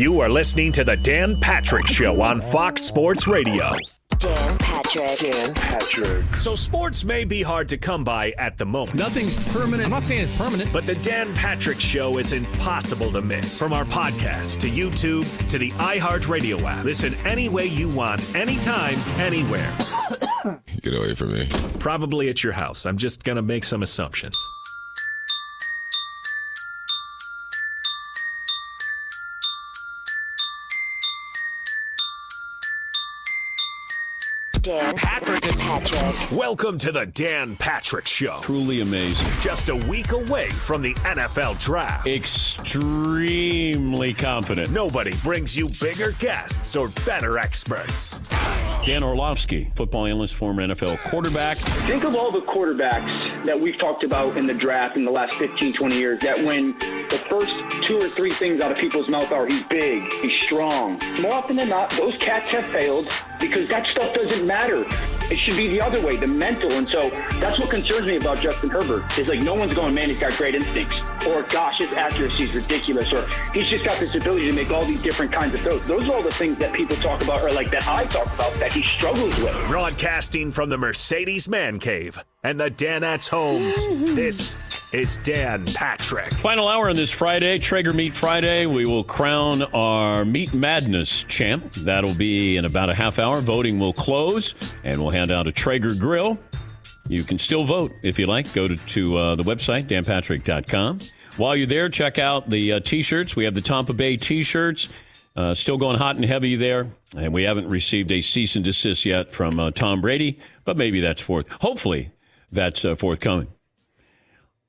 You are listening to the Dan Patrick Show on Fox Sports Radio. Dan Patrick. Dan Patrick. So, sports may be hard to come by at the moment. Nothing's permanent. I'm not saying it's permanent. But the Dan Patrick Show is impossible to miss. From our podcast to YouTube to the iHeartRadio app. Listen any way you want, anytime, anywhere. Get away from me. Probably at your house. I'm just going to make some assumptions. Patrick. Patrick. Welcome to the Dan Patrick Show. Truly amazing. Just a week away from the NFL draft. Extremely confident. Nobody brings you bigger guests or better experts. Dan Orlovsky, football analyst, former NFL quarterback. Think of all the quarterbacks that we've talked about in the draft in the last 15, 20 years that when the first two or three things out of people's mouth are he's big, he's strong. More often than not, those cats have failed because that stuff doesn't matter. It should be the other way, the mental. And so that's what concerns me about Justin Herbert. Is like no one's going, man, he's got great instincts. Or gosh, his accuracy is ridiculous. Or he's just got this ability to make all these different kinds of throws. Those are all the things that people talk about, or like that I talk about, that he struggles with. Broadcasting from the Mercedes Man Cave and the Danettes homes. This is Dan Patrick. Final hour on this Friday, Traeger Meat Friday. We will crown our Meat Madness champ. That'll be in about a half hour. Voting will close, and we'll hand out a Traeger grill. You can still vote if you like. Go to, to uh, the website, danpatrick.com. While you're there, check out the uh, t shirts. We have the Tampa Bay t shirts. Uh, still going hot and heavy there. And we haven't received a cease and desist yet from uh, Tom Brady, but maybe that's forth. Hopefully, that's uh, forthcoming.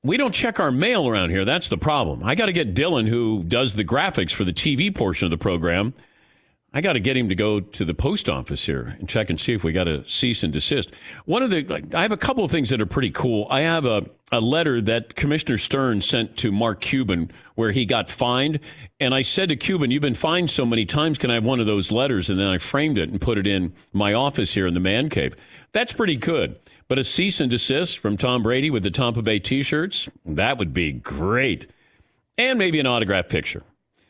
We don't check our mail around here. That's the problem. I got to get Dylan, who does the graphics for the TV portion of the program. I got to get him to go to the post office here and check and see if we got a cease and desist. One of the, I have a couple of things that are pretty cool. I have a, a letter that Commissioner Stern sent to Mark Cuban where he got fined. And I said to Cuban, You've been fined so many times. Can I have one of those letters? And then I framed it and put it in my office here in the man cave. That's pretty good. But a cease and desist from Tom Brady with the Tampa Bay t shirts, that would be great. And maybe an autograph picture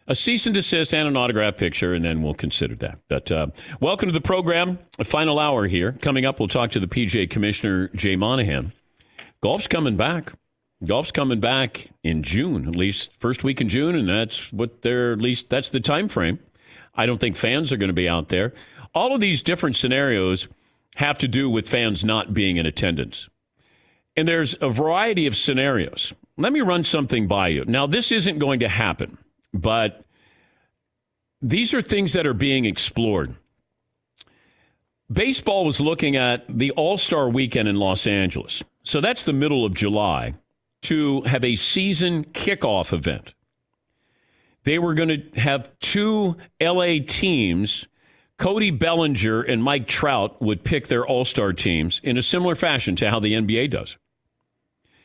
a cease and desist and an autograph picture, and then we'll consider that. But uh, welcome to the program. Final hour here. Coming up, we'll talk to the PGA Commissioner, Jay Monahan. Golf's coming back. Golf's coming back in June, at least first week in June, and that's what they're at least that's the time frame. I don't think fans are going to be out there. All of these different scenarios have to do with fans not being in attendance. And there's a variety of scenarios. Let me run something by you. Now, this isn't going to happen. But these are things that are being explored. Baseball was looking at the All Star weekend in Los Angeles. So that's the middle of July to have a season kickoff event. They were going to have two LA teams. Cody Bellinger and Mike Trout would pick their All Star teams in a similar fashion to how the NBA does.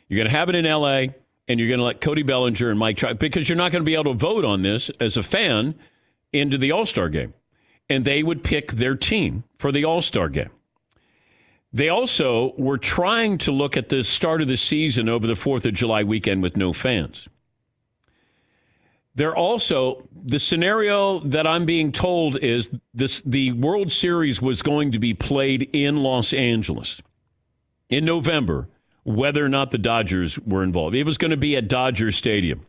You're going to have it in LA and you're going to let Cody Bellinger and Mike Trout because you're not going to be able to vote on this as a fan into the All Star game. And they would pick their team for the All Star game. They also were trying to look at the start of the season over the 4th of July weekend with no fans. They're also, the scenario that I'm being told is this the World Series was going to be played in Los Angeles in November whether or not the Dodgers were involved. It was going to be at Dodger Stadium.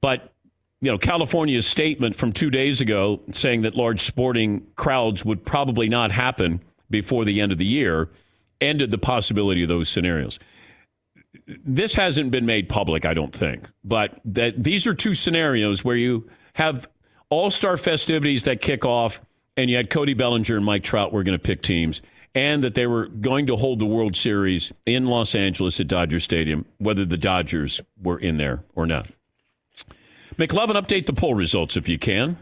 But, you know, California's statement from two days ago saying that large sporting crowds would probably not happen before the end of the year ended the possibility of those scenarios. This hasn't been made public, I don't think, but that these are two scenarios where you have all star festivities that kick off, and you had Cody Bellinger and Mike Trout were going to pick teams and that they were going to hold the World Series in Los Angeles at Dodger Stadium, whether the Dodgers were in there or not. McLovin, update the poll results if you can.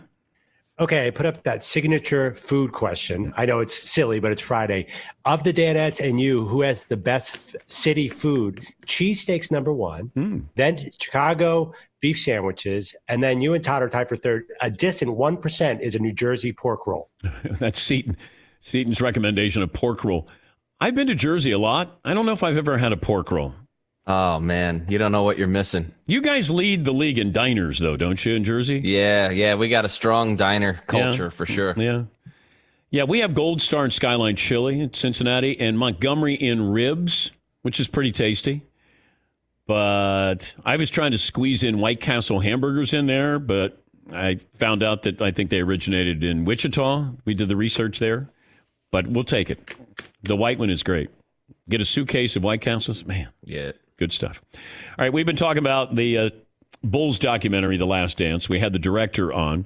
Okay, I put up that signature food question. I know it's silly, but it's Friday. Of the Danettes and you, who has the best city food? Cheesesteaks number one, mm. then Chicago beef sandwiches, and then you and Todd are tied for third. A distant one percent is a New Jersey pork roll. That's Seton. Seton's recommendation of pork roll. I've been to Jersey a lot. I don't know if I've ever had a pork roll. Oh man, you don't know what you're missing. You guys lead the league in diners, though, don't you, in Jersey? Yeah, yeah, we got a strong diner culture Yeah. for sure. Yeah. Yeah, we have Gold Star and Skyline Chili in Cincinnati and Montgomery Inn ribs, which is pretty tasty. But I was trying to squeeze in White Castle hamburgers in there, but I found out that I think they originated in Wichita. We did the research there, but we'll take it. The white one is great. Get a suitcase of White Castles, man. Yeah. Good stuff. All right, we've been talking about the uh, Bulls documentary, The Last Dance. We had the director on.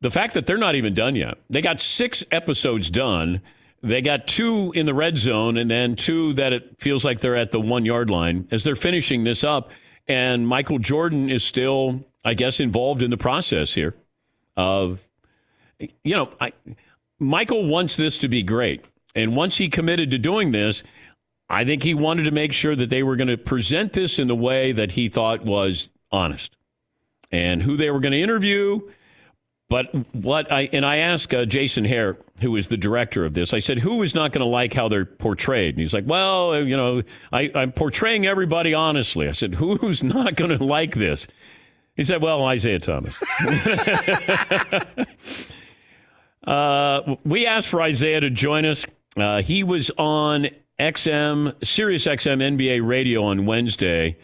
The fact that they're not even done yet. They got six episodes done. They got two in the red zone, and then two that it feels like they're at the one yard line as they're finishing this up. And Michael Jordan is still, I guess, involved in the process here of, you know, I, Michael wants this to be great. And once he committed to doing this, I think he wanted to make sure that they were going to present this in the way that he thought was honest and who they were going to interview. But what I and I asked uh, Jason Hehir, who is the director of this, I said, "Who is not going to like how they're portrayed?" And he's like, "Well, uh, you know, I, I'm portraying everybody honestly." I said, "Who's not going to like this?" He said, "Well, Isaiah Thomas." uh, we asked for Isaiah to join us. Uh, he was on XM, Sirius XM NBA radio on Wednesday,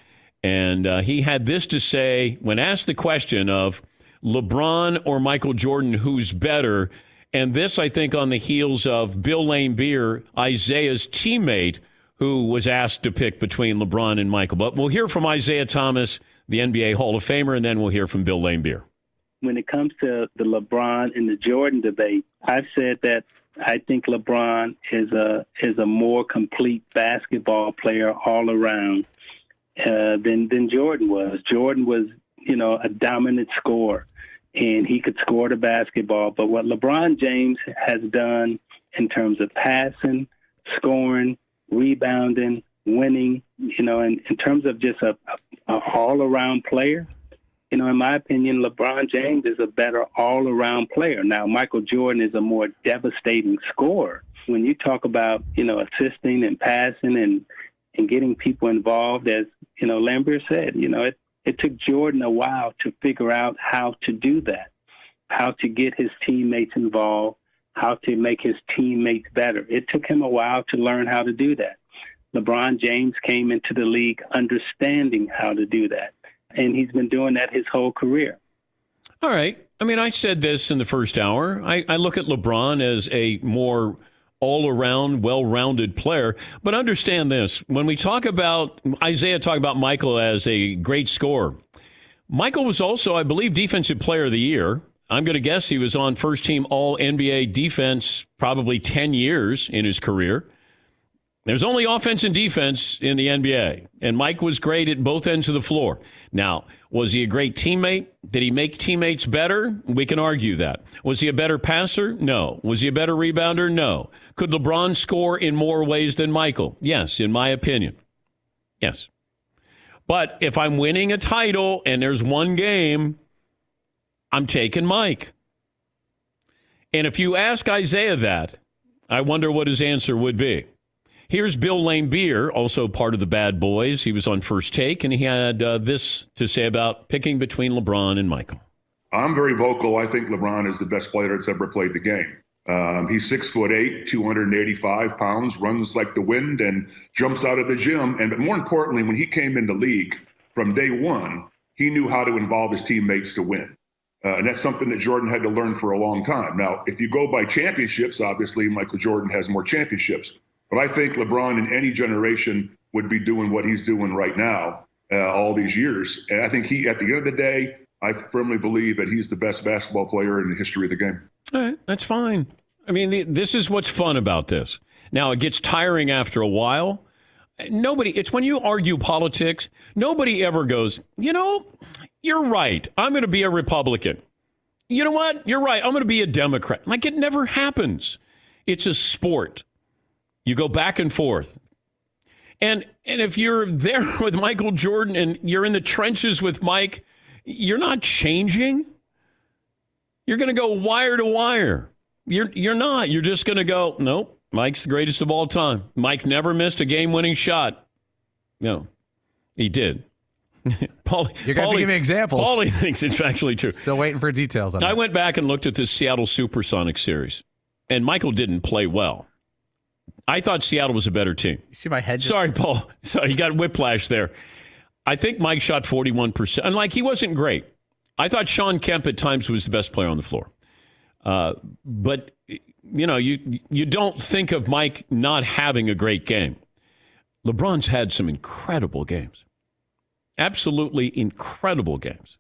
and uh, he had this to say when asked the question of LeBron or Michael Jordan, who's better. And this, I think, on the heels of Bill Laimbeer, Isaiah's teammate, who was asked to pick between LeBron and Michael. But we'll hear from Isaiah Thomas, the NBA Hall of Famer, and then we'll hear from Bill Laimbeer. When it comes to the LeBron and the Jordan debate, I've said that I think LeBron is a is a more complete basketball player all around uh, than than Jordan was. Jordan was, you know, a dominant scorer, and he could score the basketball. But what LeBron James has done in terms of passing, scoring, rebounding, winning, you know, in, in terms of just a, a, a all around player, you know, in my opinion, LeBron James is a better all around player. Now, Michael Jordan is a more devastating scorer. When you talk about, you know, assisting and passing and, and getting people involved, as, you know, Laimbeer said, you know, it, it took Jordan a while to figure out how to do that, how to get his teammates involved, how to make his teammates better. It took him a while to learn how to do that. LeBron James came into the league understanding how to do that and he's been doing that his whole career. All right. I mean, I said this in the first hour. I, I look at LeBron as a more all around, well rounded player. But understand this when we talk about Isaiah, talk about Michael as a great scorer. Michael was also, I believe, Defensive Player of the Year. I'm going to guess he was on first team All NBA defense probably 10 years in his career. There's only offense and defense in the NBA, and Mike was great at both ends of the floor. Now, was he a great teammate? Did he make teammates better? We can argue that. Was he a better passer? No. Was he a better rebounder? No. Could LeBron score in more ways than Michael? Yes, in my opinion. Yes. But if I'm winning a title and there's one game, I'm taking Mike. And if you ask Isaiah that, I wonder what his answer would be. Here's Bill Laimbeer, also part of the Bad Boys. He was on First Take, and he had uh, this to say about picking between LeBron and Michael. I'm very vocal. I think LeBron is the best player that's ever played the game. Um, he's six foot eight, 285 pounds, runs like the wind, and jumps out of the gym. And but more importantly, when he came in the league from day one, he knew how to involve his teammates to win. Uh, and that's something that Jordan had to learn for a long time. Now, if you go by championships, obviously Michael Jordan has more championships. But I think LeBron in any generation would be doing what he's doing right now, uh, all these years. And I think he, at the end of the day, I firmly believe that he's the best basketball player in the history of the game. All right, that's fine. I mean, the, this is what's fun about this. Now, it gets tiring after a while. Nobody, it's when you argue politics, nobody ever goes, you know, you're right. I'm going to be a Republican. You know what? You're right. I'm going to be a Democrat. Like it never happens. It's a sport. You go back and forth. And and if you're there with Michael Jordan and you're in the trenches with Mike, you're not changing. You're going to go wire to wire. You're you're not. You're just going to go, nope, Mike's the greatest of all time. Mike never missed a game-winning shot. No. He did. Paulie, You're going to give me examples. Paulie thinks it's actually true. Still waiting for details on I that. went back and looked at the Seattle Supersonic series, and Michael didn't play well. I thought Seattle was a better team. You see my head? Just, Sorry, Paul. Sorry, you got whiplash there. I think Mike shot 41%. And like, he wasn't great. I thought Shawn Kemp at times was the best player on the floor. Uh, but, you know, you, you don't think of Mike not having a great game. LeBron's had some incredible games, absolutely incredible games.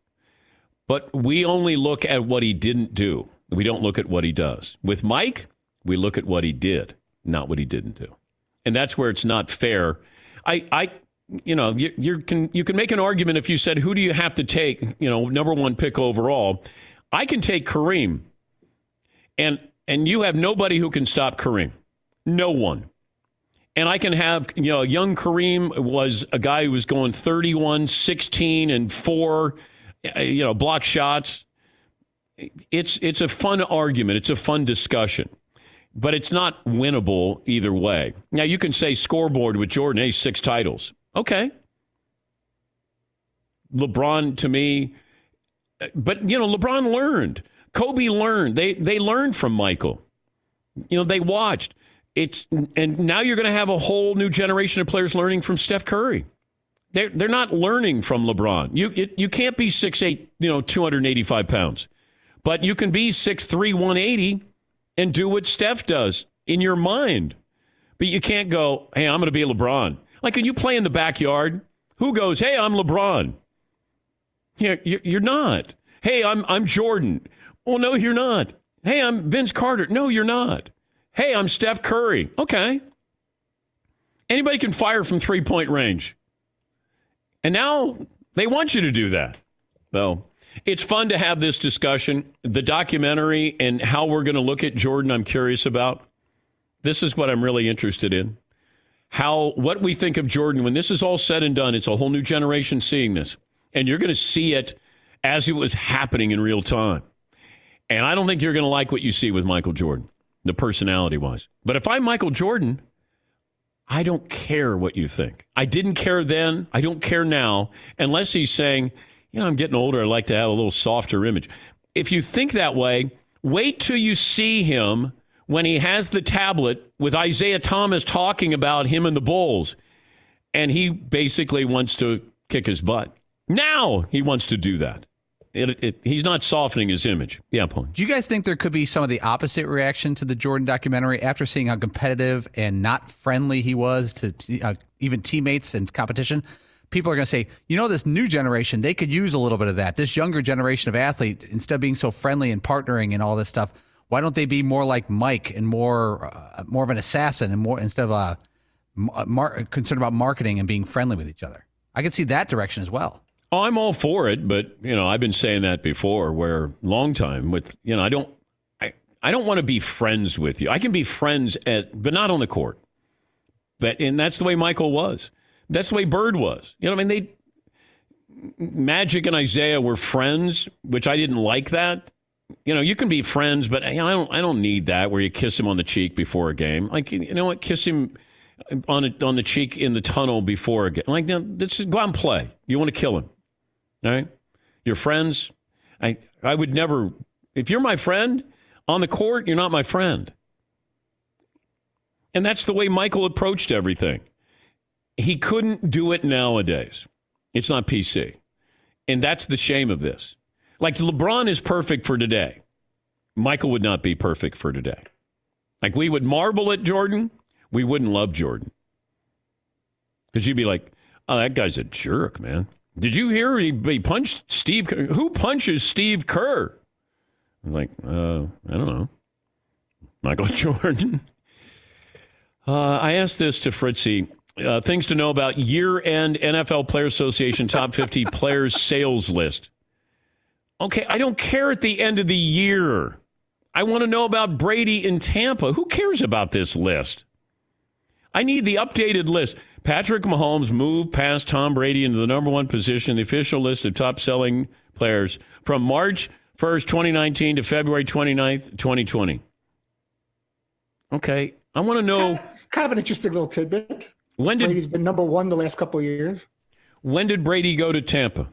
But we only look at what he didn't do. We don't look at what he does. With Mike, we look at what he did, not what he didn't do. And that's where it's not fair. I, I you know, you, you can you can make an argument if you said who do you have to take, you know, number one pick overall. I can take Kareem, and and you have nobody who can stop Kareem, no one. And I can have, you know, young Kareem was a guy who was going 31, 16, and four, uh, you know, block shots. It's it's a fun argument. It's a fun discussion but it's not winnable either way. Now you can say scoreboard with Jordan, A, six titles. Okay. LeBron to me, but you know, LeBron learned. Kobe learned. They they learned from Michael. You know, they watched. It's and now you're going to have a whole new generation of players learning from Steph Curry. They're they're not learning from LeBron. You it, you can't be six eight, you know, 285 pounds, but you can be six three, 180 and do what Steph does in your mind. But you can't go, hey, I'm going to be LeBron. Like can you play in the backyard, who goes, hey, I'm LeBron? Yeah, you're not. Hey, I'm I'm Jordan. Well, no, you're not. Hey, I'm Vince Carter. No, you're not. Hey, I'm Steph Curry. Okay. Anybody can fire from three point range. And now they want you to do that. So it's fun to have this discussion. The documentary and how we're going to look at Jordan, I'm curious about. This is what I'm really interested in. How, what we think of Jordan when this is all said and done. It's a whole new generation seeing this. And you're going to see it as it was happening in real time. And I don't think you're going to like what you see with Michael Jordan, the personality wise. But if I'm Michael Jordan, I don't care what you think. I didn't care then. I don't care now, unless he's saying, you know, I'm getting older. I like to have a little softer image. If you think that way, wait till you see him when he has the tablet with Isaiah Thomas talking about him and the Bulls. And he basically wants to kick his butt. Now he wants to do that. It, it, he's not softening his image. Yeah, Paul. Do you guys think there could be some of the opposite reaction to the Jordan documentary after seeing how competitive and not friendly he was to uh, even teammates and competition? People are going to say, you know, this new generation, they could use a little bit of that. This younger generation of athlete, instead of being so friendly and partnering and all this stuff, why don't they be more like Mike and more uh, more of an assassin and more instead of a mar- concerned about marketing and being friendly with each other? I could see that direction as well. Oh, I'm all for it, but you know, I've been saying that before. Where long time with you know, I don't, I, I don't want to be friends with you. I can be friends at, but not on the court. But and that's the way Michael was. That's the way Bird was. You know, what I mean, they Magic and Isaiah were friends, which I didn't like that. You know, you can be friends, but you know, I don't. I don't need that where you kiss him on the cheek before a game. Like you know what, kiss him on a, on the cheek in the tunnel before a game. Like, now, let's just go out and play. You want to kill him. All right. Your friends, I, I would never, if you're my friend on the court, you're not my friend. And that's the way Michael approached everything. He couldn't do it nowadays. It's not PC. And that's the shame of this. Like LeBron is perfect for today. Michael would not be perfect for today. Like we would marvel at Jordan, we wouldn't love Jordan. Because you'd be like, oh, that guy's a jerk, man. Did you hear he, he punched Steve? Who punches Steve Kerr? I'm like, uh, I don't know. Michael Jordan. Uh, I asked this to Fritzy. Uh, things to know about year-end NFL Player Association Top 50 Players Sales List. Okay, I don't care at the end of the year. I want to know about Brady in Tampa. Who cares about this list? I need the updated list. Patrick Mahomes moved past Tom Brady into the number one position, the official list of top selling players from March 1st, 2019 to February 29th, 2020. Okay. I want to know. It's kind of an interesting little tidbit. When did Brady's been number one the last couple of years? When did Brady go to Tampa?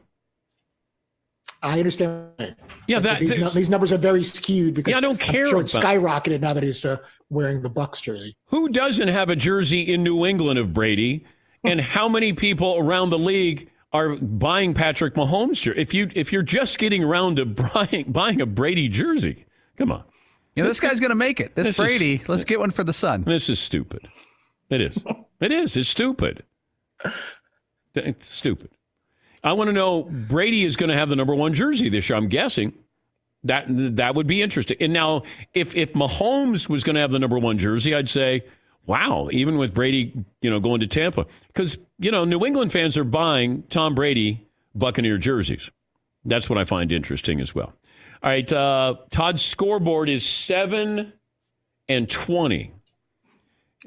I understand. Yeah, that these, there's- these numbers are very skewed because Yeah, I don't care I'm sure it's skyrocketed now that he's uh, wearing the Bucs jersey. Who doesn't have a jersey in New England of Brady? And how many people around the league are buying Patrick Mahomes jersey? If you if you're just getting around to buying, buying a Brady jersey, come on. You know, this guy's going to make it. This, This is- Brady, let's get one for the son. This is stupid. It is. It is. It's stupid. It's stupid. I want to know Brady is going to have the number one jersey this year. I'm guessing that that would be interesting. And now, if if Mahomes was going to have the number one jersey, I'd say, wow. Even with Brady, you know, going to Tampa, because you know, New England fans are buying Tom Brady Buccaneer jerseys. That's what I find interesting as well. All right, uh, Todd's scoreboard is seven and twenty.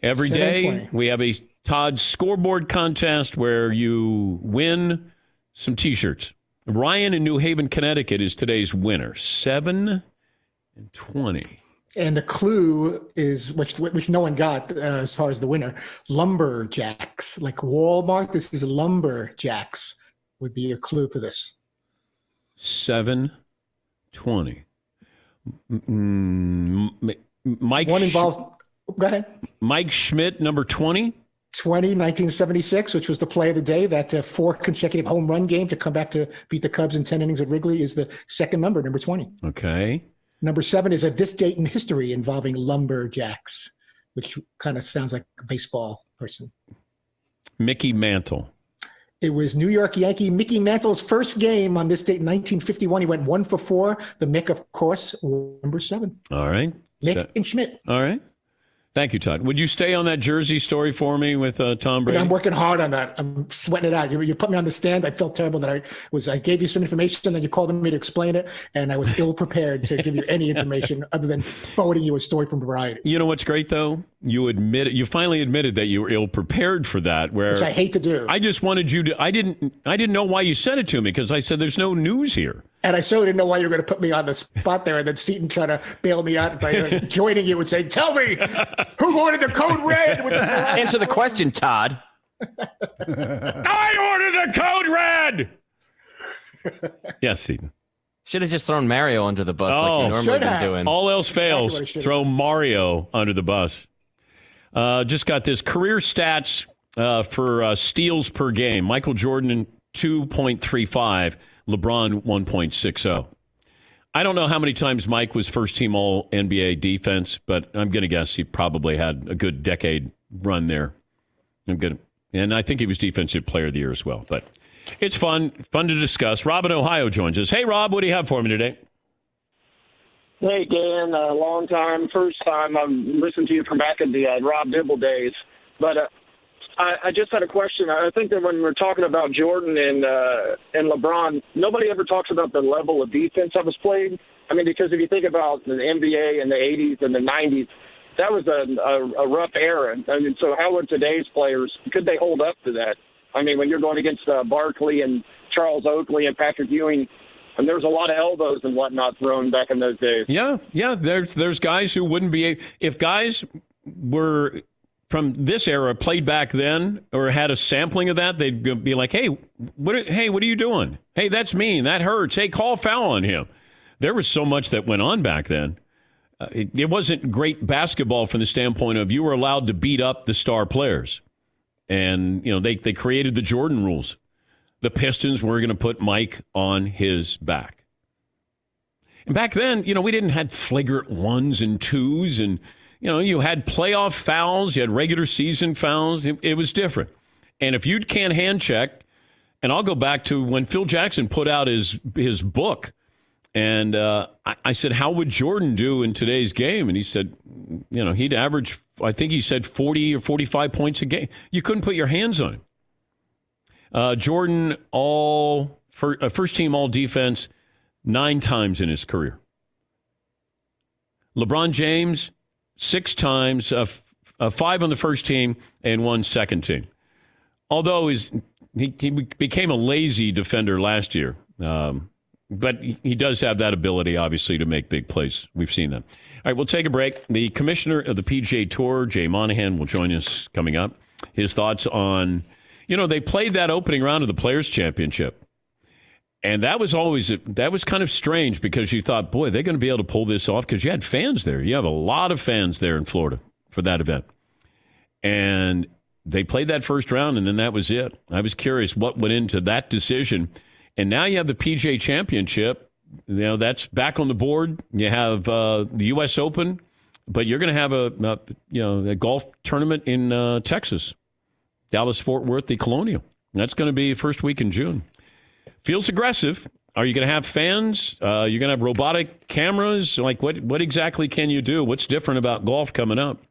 Every Seven day we have a Todd scoreboard contest where you win some T-shirts. Ryan in New Haven, Connecticut, is today's winner. Seven and twenty. And the clue is which which no one got uh, as far as the winner. Lumberjacks, like Walmart. This is lumberjacks. Would be your clue for this. Seven twenty. Mm, Mike. One involves. Go ahead. Mike Schmidt, number twenty. 20, 1976, which was the play of the day. That uh, four consecutive home run game to come back to beat the Cubs in 10 innings at Wrigley is the second number, number 20. Okay. Number seven is a this date in history involving lumberjacks, which kind of sounds like a baseball person. Mickey Mantle. It was New York Yankee Mickey Mantle's first game on this date in 1951. He went one for four. The Mick, of course, number seven. All right. Mick So- and Schmidt. all right. Thank you, Todd. Would you stay on that Jersey story for me with uh, Tom Brady? I'm working hard on that. I'm sweating it out. You, you put me on the stand. I felt terrible that I was. I gave you some information, then you called on me to explain it, and I was ill prepared to give you any information other than forwarding you a story from Variety, You know what's great though? You admit you finally admitted that you were ill prepared for that. Where which I hate to do. I just wanted you to. I didn't. I didn't know why you said it to me because I said there's no news here. And I certainly didn't know why you were going to put me on the spot there, and then Seton trying to bail me out by uh, joining you and saying, "Tell me who ordered the code red." With this Answer the question, Todd. I ordered the code red. yes, Seton. Should have just thrown Mario under the bus like Oh. you normally Should been have. doing. All else fails, what throw Mario under the bus. Uh, just got this career stats uh, for uh, steals per game. Michael Jordan two point three five, LeBron one point six zero. I don't know how many times Mike was first team All NBA defense, but I'm going to guess he probably had a good decade run there. I'm good, and I think he was defensive player of the year as well. But it's fun, fun to discuss. Rob in Ohio joins us. Hey, Rob, what do you have for me today? Hey, Dan, a long time, first time I've listened to you from back in the uh, Rob Dibble days. But uh, I, I just had a question. I think that when we're talking about Jordan and uh, and LeBron, nobody ever talks about the level of defense that was played. I mean, because if you think about the NBA in the 80s and the 90s, that was a, a, a rough era. I mean, so how would today's players, could they hold up to that? I mean, when you're going against uh, Barkley and Charles Oakley and Patrick Ewing, and there was a lot of elbows and whatnot thrown back in those days. Yeah, yeah. There's there's guys who wouldn't be if guys were from this era played back then or had a sampling of that, they'd be like, "Hey, what? are- Hey, what are you doing? Hey, that's mean. That hurts. Hey, call foul on him." There was so much that went on back then. Uh, it, it wasn't great basketball from the standpoint of you were allowed to beat up the star players, and you know they they created the Jordan rules. The Pistons were going to put Mike on his back. And back then, you know, we didn't have flagrant ones and twos, and you know, you had playoff fouls, you had regular season fouls. It, it was different. And if you can't hand check, and I'll go back to when Phil Jackson put out his his book, and uh, I, I said, "How would Jordan do in today's game?" And he said, "You know, he'd average, I think he said forty or forty-five points a game. You couldn't put your hands on him." Uh, Jordan, all for, uh, first team all defense nine times in his career. LeBron James, six times, uh, f- uh, five on the first team and one second team. Although he's, he, he became a lazy defender last year, um, but he he does have that ability, obviously, to make big plays. We've seen that. All right, we'll take a break. The commissioner of the PGA Tour, Jay Monahan, will join us coming up. His thoughts on You know, they played that opening round of the Players Championship. And that was always that was kind of strange because you thought, boy, they're going to be able to pull this off because you had fans there. You have a lot of fans there in Florida for that event. And they played that first round and then that was it. I was curious what went into that decision. And now you have the PGA Championship. You know, that's back on the board. You have uh, the U.S. Open, but you're going to have a, a, you know a golf tournament in uh, Texas, Dallas Fort Worth, the Colonial. That's going to be first week in June. Feels aggressive. Are you going to have fans? Uh, you're going to have robotic cameras. Like what? What exactly can you do? What's different about golf coming up?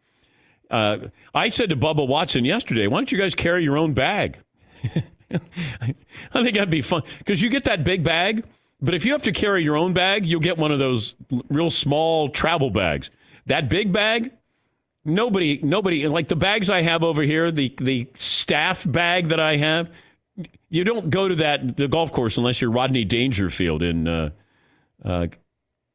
Uh, I said to Bubba Watson yesterday, "Why don't you guys carry your own bag?" I think that'd be fun because you get that big bag, but if you have to carry your own bag, you'll get one of those real small travel bags. That big bag, nobody, nobody like the bags I have over here, the the staff bag that I have. You don't go to that the golf course unless you're Rodney Dangerfield in uh, uh,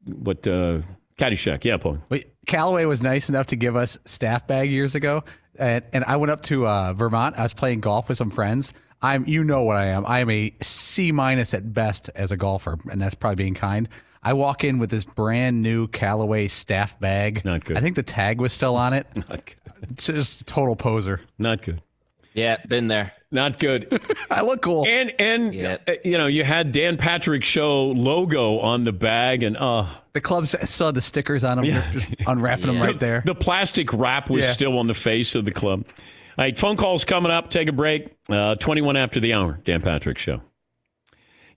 what uh, Caddyshack. Yeah, Paul. Wait, Callaway was nice enough to give us staff bag years ago, and, and I went up to uh, Vermont. I was playing golf with some friends. I'm, you know what I am. I am a C minus at best as a golfer, and that's probably being kind. I walk in with this brand new Callaway staff bag. Not good. I think the tag was still on it. Not good. It's just a total poser. Not good. Yeah, been there. Not good. I look cool. And and Yeah. uh, you know you had Dan Patrick Show logo on the bag, and uh, The clubs saw the stickers on them, just unwrapping them right there. The plastic wrap was Yeah. still on the face of the club. All right, phone calls coming up. Take a break. Uh, 21 after the hour, Dan Patrick Show.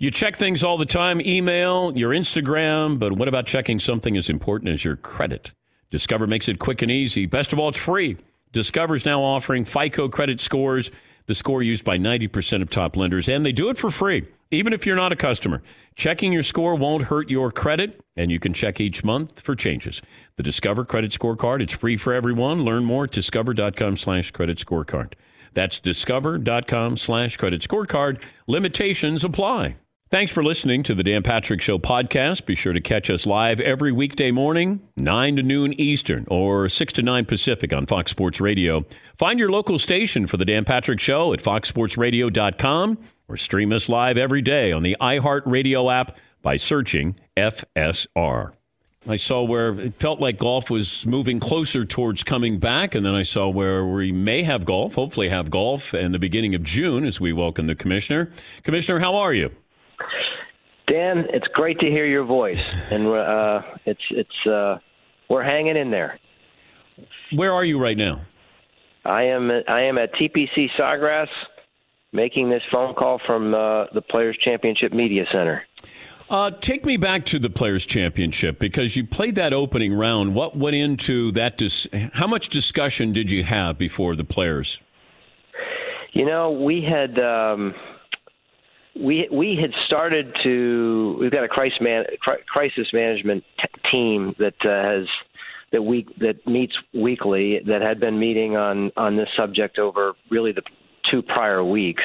You check things all the time email, your Instagram, but what about checking something as important as your credit? Discover makes it quick and easy. Best of all, it's free. Discover is now offering FICO credit scores, the score used by 90% of top lenders, and they do it for free, even if you're not a customer. Checking your score won't hurt your credit, and you can check each month for changes. The Discover Credit Scorecard, it's free for everyone. Learn more at discover.com slash credit scorecard. That's discover.com slash credit scorecard. Limitations apply. Thanks for listening to the Dan Patrick Show podcast. Be sure to catch us live every weekday morning, 9 to noon Eastern or 6 to 9 Pacific on Fox Sports Radio. Find your local station for the Dan Patrick Show at foxsportsradio.com or stream us live every day on the iHeartRadio app by searching FSR. I saw where it felt like golf was moving closer towards coming back, and then I saw where we may have golf, hopefully have golf in the beginning of June as we welcome the commissioner. Commissioner, how are you? Dan, it's great to hear your voice, and uh, it's it's uh, we're hanging in there. Where are you right now? I am I am at TPC Sawgrass, making this phone call from uh, the Players Championship Media Center. Uh, take me back to the Players Championship because you played that opening round. What went into that? Dis- how much discussion did you have before the players? You know, we had um, we we had started to. We've got a crisis man crisis management t- team that uh, has that week that meets weekly that had been meeting on on this subject over really the two prior weeks,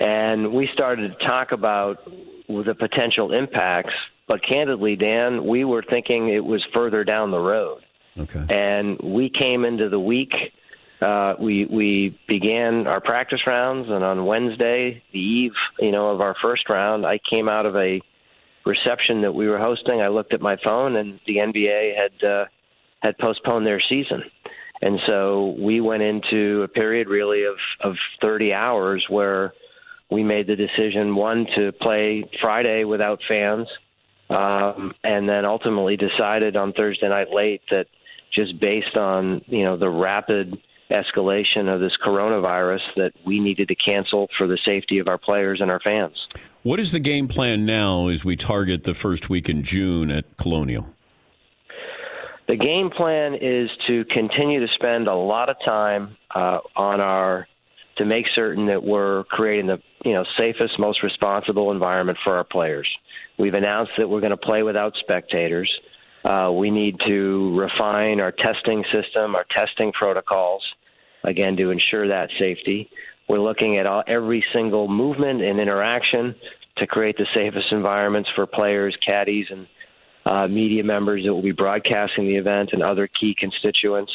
and we started to talk about the potential impacts. But candidly, Dan, we were thinking it was further down the road. Okay. And we came into the week. Uh, we we began our practice rounds, and on Wednesday, the eve, you know, of our first round, I came out of a reception that we were hosting. I looked at my phone, and the NBA had uh, had postponed their season, and so we went into a period really of of 30 hours where we made the decision one to play Friday without fans, um, and then ultimately decided on Thursday night late that just based on you know the rapid escalation of this coronavirus that we needed to cancel for the safety of our players and our fans. What is the game plan now as we target the first week in June at Colonial? The game plan is to continue to spend a lot of time uh, on our to make certain that we're creating the you know safest, most responsible environment for our players. We've announced that we're going to play without spectators. Uh, we need to refine our testing system, our testing protocols, again to ensure that safety. We're looking at all, every single movement and interaction to create the safest environments for players, caddies, and uh, media members that will be broadcasting the event and other key constituents,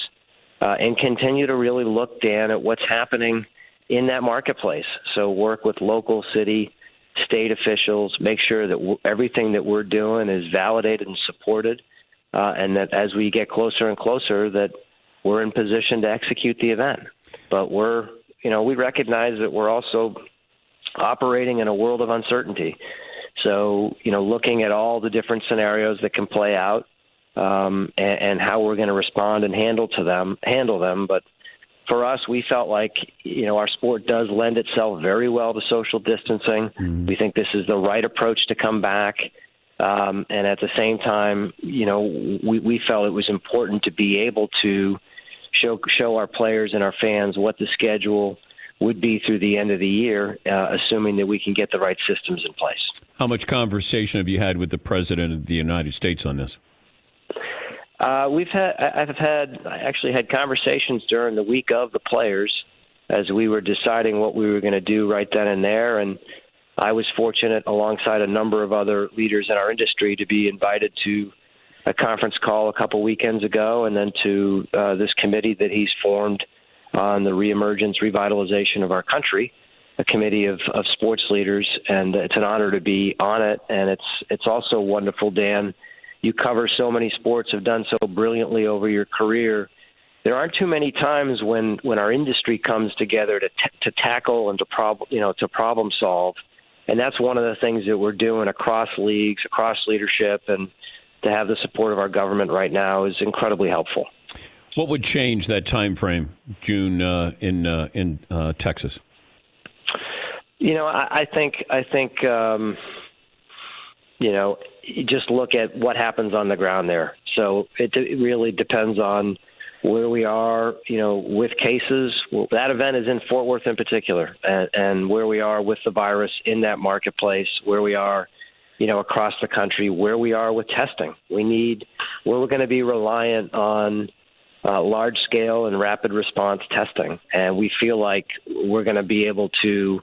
uh, and continue to really look, Dan, at what's happening in that marketplace. So work with local, city, state officials, make sure that w- everything that we're doing is validated and supported, uh, and that as we get closer and closer, that we're in position to execute the event. But we're, you know, we recognize that we're also operating in a world of uncertainty. So, you know, looking at all the different scenarios that can play out um, and, and how we're going to respond and handle to them, handle them. But for us, we felt like you know our sport does lend itself very well to social distancing. Mm-hmm. We think this is the right approach to come back, um, and at the same time, you know, we, we felt it was important to be able to show show our players and our fans what the schedule would be through the end of the year, uh, assuming that we can get the right systems in place. How much conversation have you had with the president of the United States on this? Uh, we've had I- I've had I actually had conversations during the week of the players as we were deciding what we were going to do right then and there, and I was fortunate alongside a number of other leaders in our industry to be invited to a conference call a couple weekends ago, and then to uh, this committee that he's formed on the reemergence revitalization of our country, a committee of, of sports leaders, and it's an honor to be on it, and it's it's also wonderful, Dan you cover so many sports, have done so brilliantly over your career. There aren't too many times when when our industry comes together to t- to tackle and to problem you know to problem solve, and that's one of the things that we're doing across leagues, across leadership, and to have the support of our government right now is incredibly helpful. What would change that time frame, June uh, in uh, in uh, Texas? You know, I, I think I think um, you know you just look at what happens on the ground there. So it, it really depends on where we are, you know, with cases. Well, that event is in Fort Worth in particular, and, and where we are with the virus in that marketplace, where we are, you know, across the country, where we are with testing. We need, we're going to be reliant on uh, large scale and rapid response testing, and we feel like we're going to be able to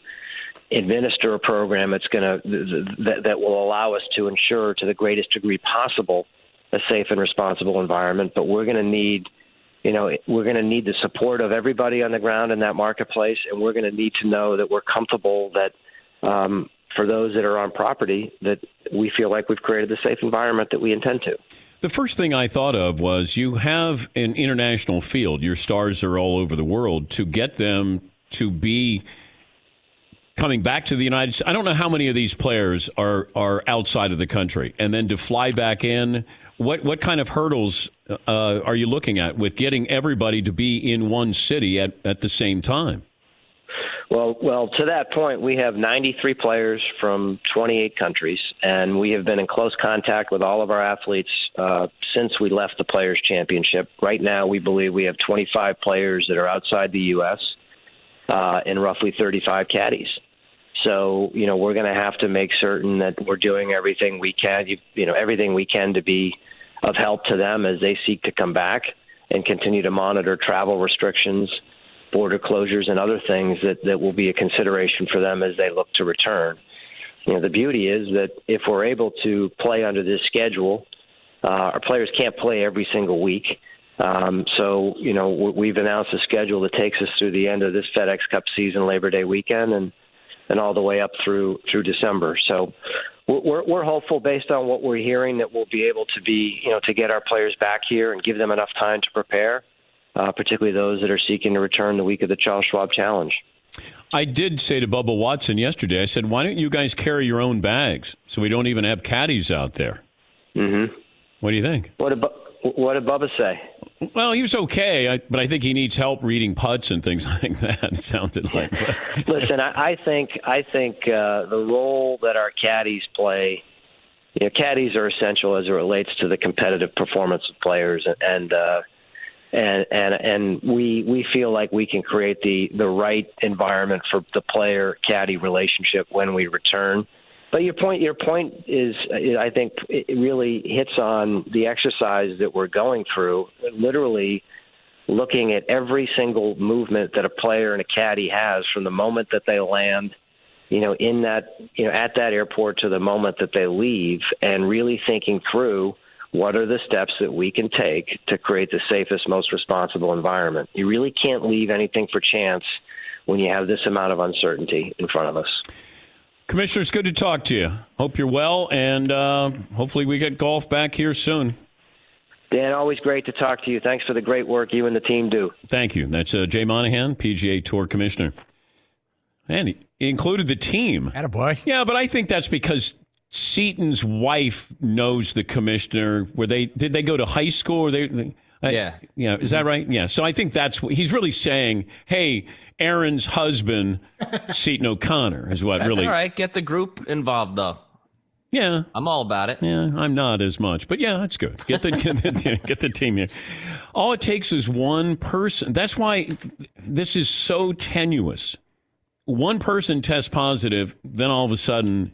administer a program that's going to that, that will allow us to ensure to the greatest degree possible a safe and responsible environment. But we're going to need you know we're going to need the support of everybody on the ground in that marketplace. And we're going to need to know that we're comfortable that um, for those that are on property that we feel like we've created the safe environment that we intend to The first thing I thought of was you have an international field. Your stars are all over the world. To get them to be coming back to the United States, I don't know how many of these players are are outside of the country, and then to fly back in. What what kind of hurdles uh, are you looking at with getting everybody to be in one city at, at the same time? Well, well, to that point, we have 93 players from 28 countries, and we have been in close contact with all of our athletes uh, since we left the Players Championship. Right now, we believe we have 25 players that are outside the U.S. Uh, and roughly 35 caddies. So, you know, we're going to have to make certain that we're doing everything we can, you, you know, everything we can to be of help to them as they seek to come back and continue to monitor travel restrictions border closures and other things that, that will be a consideration for them as they look to return. You know, the beauty is that if we're able to play under this schedule, uh, our players can't play every single week. Um, so, you know, we've announced a schedule that takes us through the end of this FedEx Cup season, Labor Day weekend, and and all the way up through through December. So, we're we're hopeful based on what we're hearing that we'll be able to be, you know, to get our players back here and give them enough time to prepare uh, particularly those that are seeking to return the week of the Charles Schwab Challenge. I did say to Bubba Watson yesterday, I said, why don't you guys carry your own bags so we don't even have caddies out there? Mm-hmm. What do you think? What did, what did Bubba say? Well, he was okay, I, but I think he needs help reading putts and things like that. It sounded like. Listen, I, I think I think uh, the role that our caddies play, you know, caddies are essential as it relates to the competitive performance of players, and uh, and and and we we feel like we can create the the right environment for the player caddy relationship when we return. But your point your point is I think it really hits on the exercise that we're going through. Literally looking at every single movement that a player and a caddy has from the moment that they land you know in that you know at that airport to the moment that they leave and really thinking through what are the steps that we can take to create the safest, most responsible environment? You really can't leave anything for chance when you have this amount of uncertainty in front of us. Commissioner, it's good to talk to you. Hope you're well, and uh, hopefully we get golf back here soon. Dan, always great to talk to you. Thanks for the great work you and the team do. Thank you. That's uh, Jay Monahan, PGA Tour Commissioner. And he included the team. boy. Yeah, but I think that's because Seton's wife knows the commissioner. Were they did they go to high school? Or they, I- Yeah. yeah. Is that mm-hmm. right? Yeah. So I think that's what he's really saying. Hey, Aaron's husband, Seton O'Connor, is what That's really. all right. Get the group involved, though. Yeah, I'm all about it. Yeah, I'm not as much, but yeah, that's good. Get the get the, get the team here. All it takes is one person. That's why this is so tenuous. One person tests positive, then all of a sudden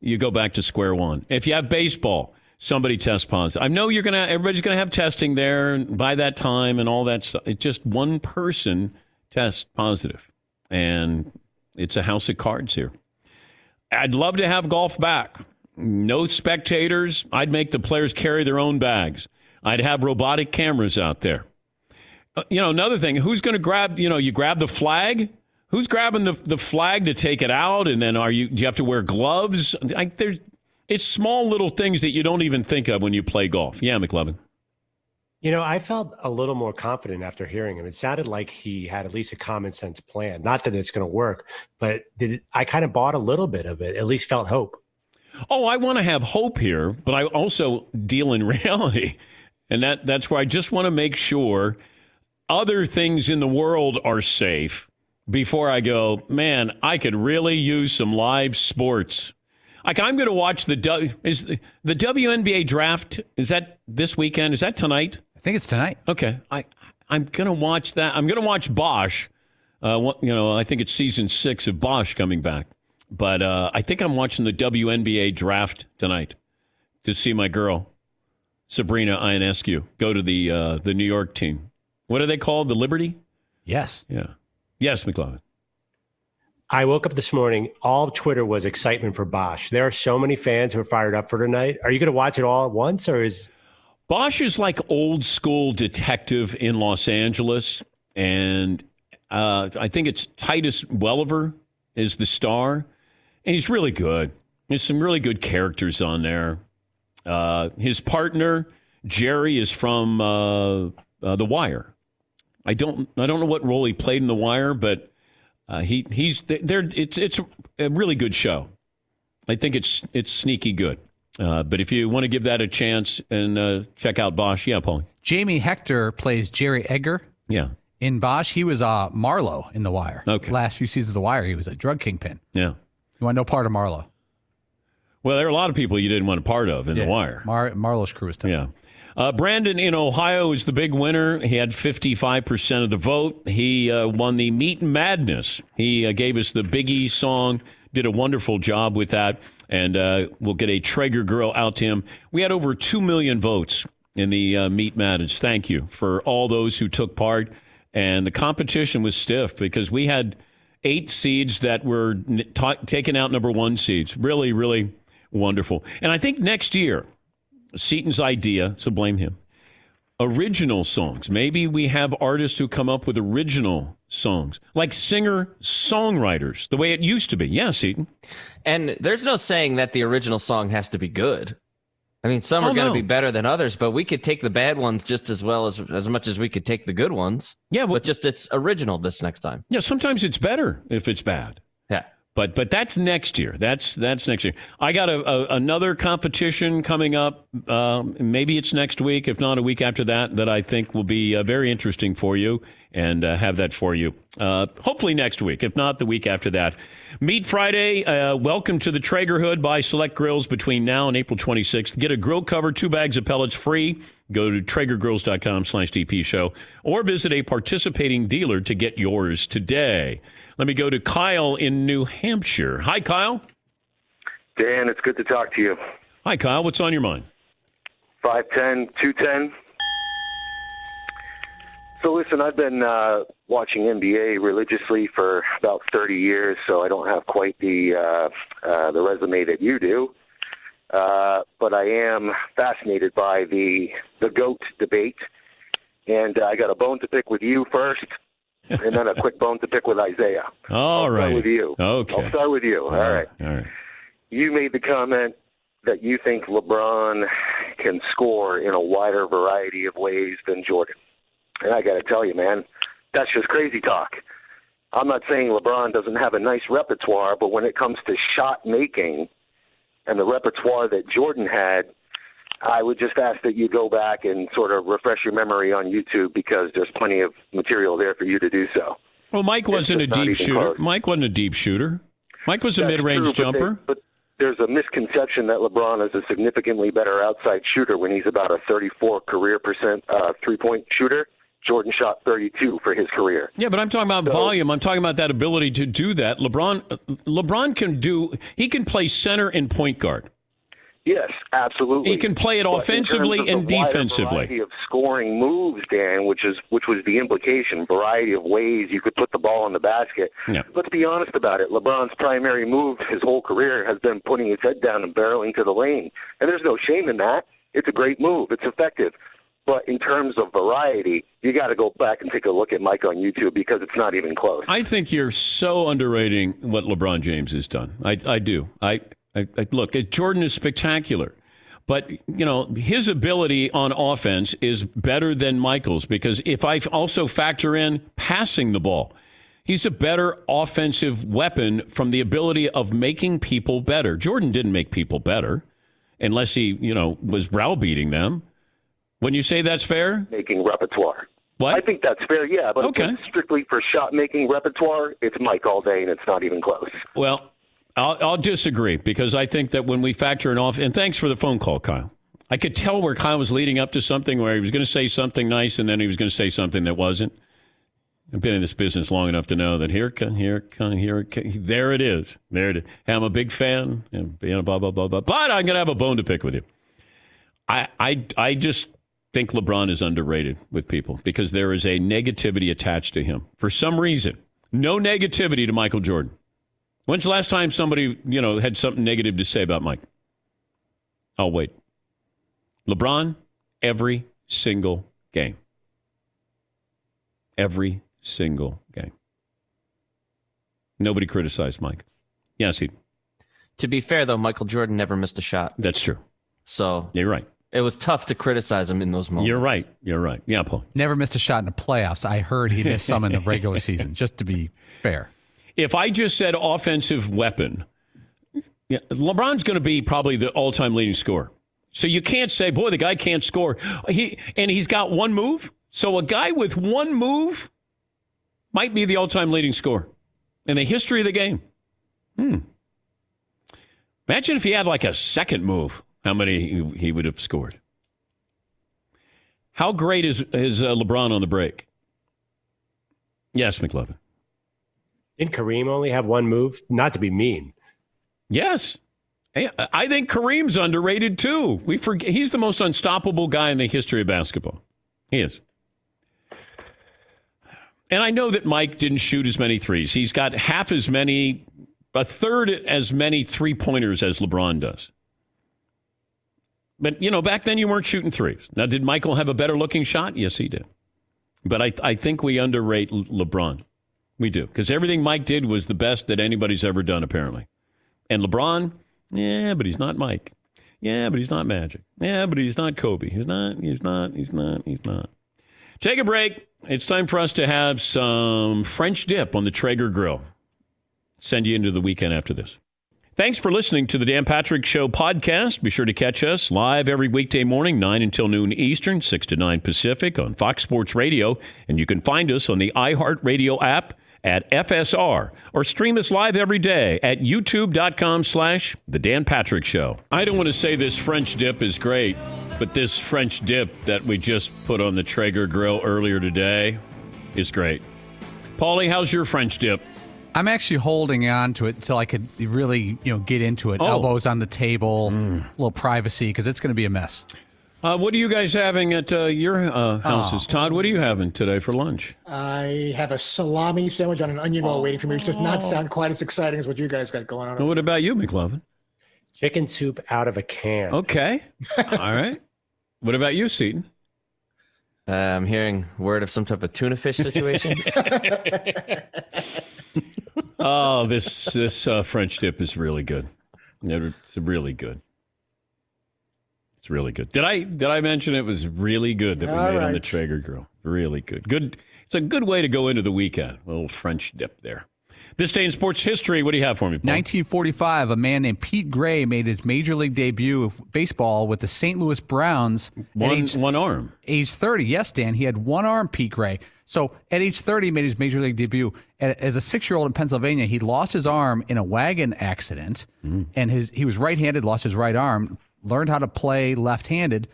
you go back to square one. If you have baseball, somebody tests positive. I know you're gonna everybody's gonna have testing there by that time and all that stuff. It's just one person tests positive, and it's a house of cards here. I'd love to have golf back. No spectators. I'd make the players carry their own bags. I'd have robotic cameras out there. Uh, you know, another thing, who's going to grab, you know, you grab the flag? Who's grabbing the, the flag to take it out? And then are you, do you have to wear gloves? Like there's, it's small little things that you don't even think of when you play golf. Yeah, McLovin. You know, I felt a little more confident after hearing him. It sounded like he had at least a common sense plan. Not that it's going to work, but did it, I kind of bought a little bit of it. At least felt hope. Oh, I want to have hope here, but I also deal in reality. And that, that's where I just want to make sure other things in the world are safe before I go, man, I could really use some live sports. Like I'm going to watch the W is the, the WNBA draft is that this weekend? Is that tonight? I think it's tonight. Okay. I I'm going to watch that. I'm going to watch Bosch. Uh, what, you know, I think it's season 6 of Bosch coming back. But uh, I think I'm watching the WNBA draft tonight to see my girl Sabrina Ionescu go to the uh, the New York team. What are they called? The Liberty? Yes. Yeah. Yes, McLovin. I woke up this morning. All of Twitter was excitement for Bosch. There are so many fans who are fired up for tonight. Are you going to watch it all at once, or is Bosch is like old school detective in Los Angeles, and uh, I think it's Titus Welliver is the star, and he's really good. There's some really good characters on there. Uh, his partner Jerry is from uh, uh, The Wire. I don't I don't know what role he played in The Wire, but uh, he he's there. It's it's a really good show. I think it's it's sneaky good. Uh, but if you want to give that a chance and uh, check out Bosch, yeah, Paulie. Jamie Hector plays Jerry Edgar. Yeah. In Bosch, he was uh, Marlowe in The Wire. Okay. Last few seasons of The Wire, he was a drug kingpin. Yeah. You want no part of Marlowe? Well, there are a lot of people you didn't want a part of in Yeah. The Wire. Mar- Marlowe's crew is tough. Yeah. Uh, Brandon in Ohio is the big winner. He had 55% of the vote. He uh, won the Meat Madness. He uh, gave us the Biggie song, did a wonderful job with that, and uh, we'll get a Traeger grill out to him. We had over 2 million votes in the uh, Meat Madness. Thank you for all those who took part. And the competition was stiff because we had eight seeds that were ta taking out number one seeds. Really, really wonderful. And I think next year, Seton's idea, so blame him. Original songs. Maybe we have artists who come up with original songs, like singer songwriters, the way it used to be. Yeah, Seton. And there's no saying that the original song has to be good. I mean, some Oh, are going to no. be better than others, but we could take the bad ones just as well as as much as we could take the good ones. Yeah, but just it's original this next time. Yeah, sometimes it's better if it's bad. But but that's next year. That's that's next year. I got a, a another competition coming up. Um, maybe it's next week, if not a week after that. That I think will be uh, very interesting for you, and uh, have that for you. Uh, hopefully next week, if not the week after that. Meat Friday. Uh, welcome to the Traeger Hood by Select Grills between now and April 26th. Get a grill cover, two bags of pellets free. Go to traegergrills.com slash DP show or visit a participating dealer to get yours today. Let me go to Kyle in New Hampshire. Hi, Kyle. Dan, it's good to talk to you. Hi, Kyle. What's on your mind? 5'10, 210. So, listen, I've been uh, watching NBA religiously for about 30 years, so I don't have quite the uh, uh, the resume that you do. Uh, but I am fascinated by the the goat debate, and uh, I got a bone to pick with you first. and then a quick bone to pick with Isiah. All I'll right. with you. Okay. I'll start with you. All right. All right. You made the comment that you think LeBron can score in a wider variety of ways than Jordan. And I got to tell you, man, that's just crazy talk. I'm not saying LeBron doesn't have a nice repertoire, but when it comes to shot making and the repertoire that Jordan had, I would just ask that you go back and sort of refresh your memory on YouTube because there's plenty of material there for you to do so. Well, Mike wasn't a deep shooter. close. Mike wasn't a deep shooter. Mike was a That's mid-range true, but they- jumper. But, there's a misconception that LeBron is a significantly better outside shooter when he's about a 34 career percent uh, three-point shooter. Jordan shot 32 for his career. Yeah, but I'm talking about volume. I'm talking about that ability to do that. LeBron, LeBron can do. He can play center and point guard. Yes, absolutely. He can play it But offensively and defensively. Variety of scoring moves, Dan, which is which was the implication. Variety of ways you could put the ball in the basket. Yeah. Let's be honest about it. LeBron's primary move his whole career has been putting his head down and barreling to the lane, and there's no shame in that. It's a great move. It's effective. But in terms of variety, you got to go back and take a look at Mike on YouTube because it's not even close. I think you're so underrating what LeBron James has done. I, I do. I, I, I look. Uh, Jordan is spectacular, but you know his ability on offense is better than Michael's because if I also factor in passing the ball, he's a better offensive weapon from the ability of making people better. Jordan didn't make people better unless he you know was browbeating them. When you say that's fair, making repertoire. What? I think that's fair, yeah. But Okay. it's strictly for shot making repertoire, it's Mike all day, and it's not even close. Well, I'll, I'll disagree because I think that when we factor in off, and thanks for the phone call, Kyle. I could tell where Kyle was leading up to something where he was going to say something nice and then he was going to say something that wasn't. I've been in this business long enough to know that here, here, here, there it is. There it is. Hey, I'm a big fan, and you know, blah blah blah blah. But I'm going to have a bone to pick with you. I, I, I just think LeBron is underrated with people because there is a negativity attached to him for some reason. No negativity to Michael Jordan. When's the last time somebody, you know, had something negative to say about Mike? I'll wait. LeBron, every single game. Every single game. Nobody criticized Mike. Yes, he. To be fair, though, Michael Jordan never missed a shot. That's true. So You're right. It was tough to criticize him in those moments. You're right. You're right. Yeah, Paul. Never missed a shot in the playoffs. I heard he missed some in the regular season, just to be fair. If I just said offensive weapon, yeah, LeBron's going to be probably the all-time leading scorer. So you can't say, boy, the guy can't score. He and he's got one move. So a guy with one move might be the all-time leading scorer in the history of the game. Hmm. Imagine if he had like a second move, how many he, would have scored. How great is is uh, LeBron on the break? Yes, McLovin. Didn't Kareem only have one move? Not to be mean. Yes. Hey, I think Kareem's underrated too. We forget he's the most unstoppable guy in the history of basketball. He is. And I know that Mike didn't shoot as many threes. He's got half as many, a third as many three pointers as LeBron does. But, you know, back then you weren't shooting threes. Now, did Michael have a better looking shot? Yes, he did. But I, I think we underrate LeBron. We do. Because everything Mike did was the best that anybody's ever done, apparently. And LeBron, yeah, but he's not Mike. Yeah, but he's not Magic. Yeah, but he's not Kobe. He's not, he's not, he's not, he's not. Take a break. It's time for us to have some French dip on the Traeger grill. Send you into the weekend after this. Thanks for listening to the Dan Patrick Show podcast. Be sure to catch us live every weekday morning, 9 until noon Eastern, 6 to 9 Pacific on Fox Sports Radio. And you can find us on the iHeartRadio app at FSR or stream us live every day at youtube.com slash The Dan Patrick Show. I don't want to say this French dip is great, but this French dip that we just put on the Traeger grill earlier today is great. Paulie, how's your French dip? I'm actually holding on to it until I could really, you know, get into it. Oh. Elbows on the table, a little privacy, because it's going to be a mess. Uh, what are you guys having at uh, your uh, houses? Todd, what are you having today for lunch? I have a salami sandwich on an onion roll waiting for me, which does not sound quite as exciting as what you guys got going on. What about you, McLovin? Chicken soup out of a can. Okay. All right. What about you, Seton? Uh, I'm hearing word of some type of tuna fish situation. oh, this this uh, French dip is really good. It's really good. It's really good. Did I did I mention it was really good that we All made on the. Traeger grill? Really good. Good. It's a good way to go into the weekend. A little French dip there. This day in sports history. What do you have for me, Paul? 1945, a man named Pete Gray made his major league debut of baseball with the St. Louis Browns. One age, one arm. age 30. Yes, Dan, he had one arm, Pete Gray. So at age 30, he made his major league debut. As a six-year-old in Pennsylvania, he lost his arm in a wagon accident, and his he was right-handed, lost his right arm, learned how to play left-handed.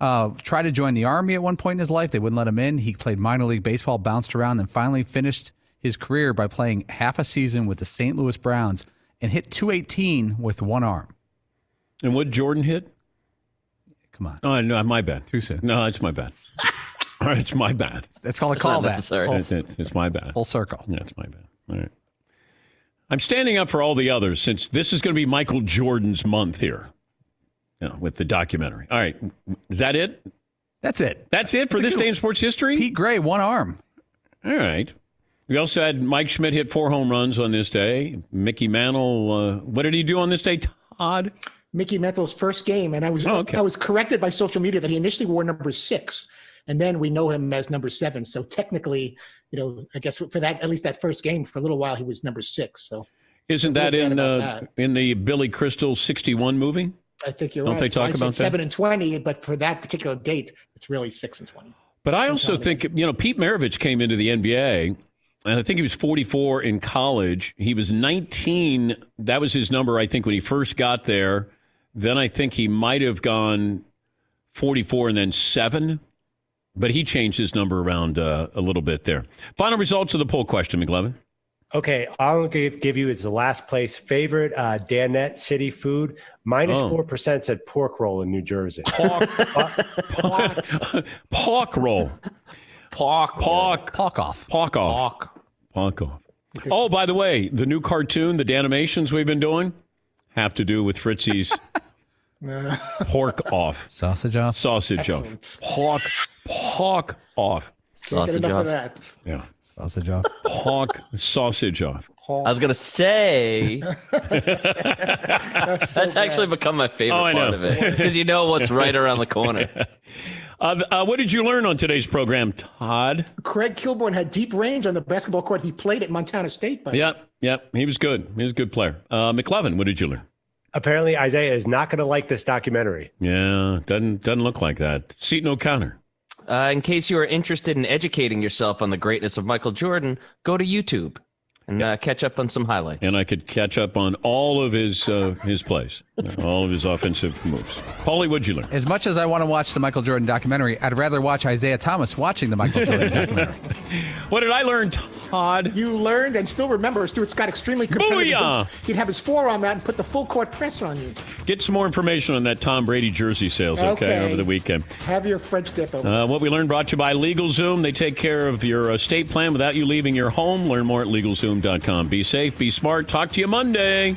Uh, tried to join the army at one point in his life. They wouldn't let him in. He played minor league baseball, bounced around, and finally finished his career by playing half a season with the St. Louis Browns and hit 218 with one arm. And what Jordan hit? Come on. Oh, no, my bad. Too soon. No, it's my bad. All right, it's my bad. That's called a That's not callback. necessary. It's, it's, it's my bad. full circle. Yeah, it's my bad. All right. I'm standing up for all the others since this is going to be Michael Jordan's month here you know, with the documentary. All right. Is that it? That's it. That's it for this day in sports history? Pete Gray, one arm. All right. We also had Mike Schmidt hit four home runs on this day. Mickey Mantle, uh, what did he do on this day, Todd? Mickey Mantle's first game, and I was Oh, okay. I was corrected by social media that he initially wore number six, and then we know him as number seven. So technically, you know, I guess for that at least that first game for a little while he was number six. So Isn't that in uh, about in the Billy Crystal 61 movie? I think you're Don't right. they So talk said about that? seven and twenty, but for that particular date, it's really six and twenty. But I also think, you know, Pete Maravich came into the NBA, and I think he was 44 in college. He was 19. That was his number, I think, when he first got there. Then I think he might have gone 44 and then seven. But he changed his number around uh, a little bit there. Final results of the poll question, McLovin. Okay, I'll going give you is the last place favorite uh, Danette City food. Minus Oh. four percent said pork roll in New Jersey. Pork roll. Pork. Pork. Pork off. Pork off. Pork. Pork off. Oh, by the way, the new cartoon, the Danimations we've been doing, have to do with Fritzy's pork off. Sausage off. Sausage Excellent. off. Pork. Pork off. Sausage enough off. of that. Yeah. Sausage off. Pork sausage off. I was gonna say That's, so that's actually become my favorite Oh, part of it because you know what's right around the corner. Uh, uh, what did you learn on today's program, Todd? Craig Kilborn had deep range on the basketball court. He played at Montana State. By Yep, yep. He was good. He was a good player. Uh, McLovin, what did you learn? Apparently, Isiah is not going to like this documentary. Yeah, doesn't doesn't look like that. Seton O'Connor. Uh, in case you are interested in educating yourself on the greatness of Michael Jordan, go to YouTube and uh, catch up on some highlights. and I could catch up on all of his uh, his plays, all of his offensive moves. Paulie, what'd you learn? As much as I want to watch the Michael Jordan documentary, I'd rather watch Isiah Thomas watching the Michael Jordan documentary. What did I learn, Todd? You learned and still remember Stuart Scott extremely competitive. Booyah! boots. He'd have his forearm out and put the full court press on you. Get some more information on that Tom Brady jersey sales, okay, Okay. over the weekend. Have your French dip over. Uh, what we learned brought to you by LegalZoom. They take care of your estate plan without you leaving your home. Learn more at Be safe, be smart. Talk to you Monday.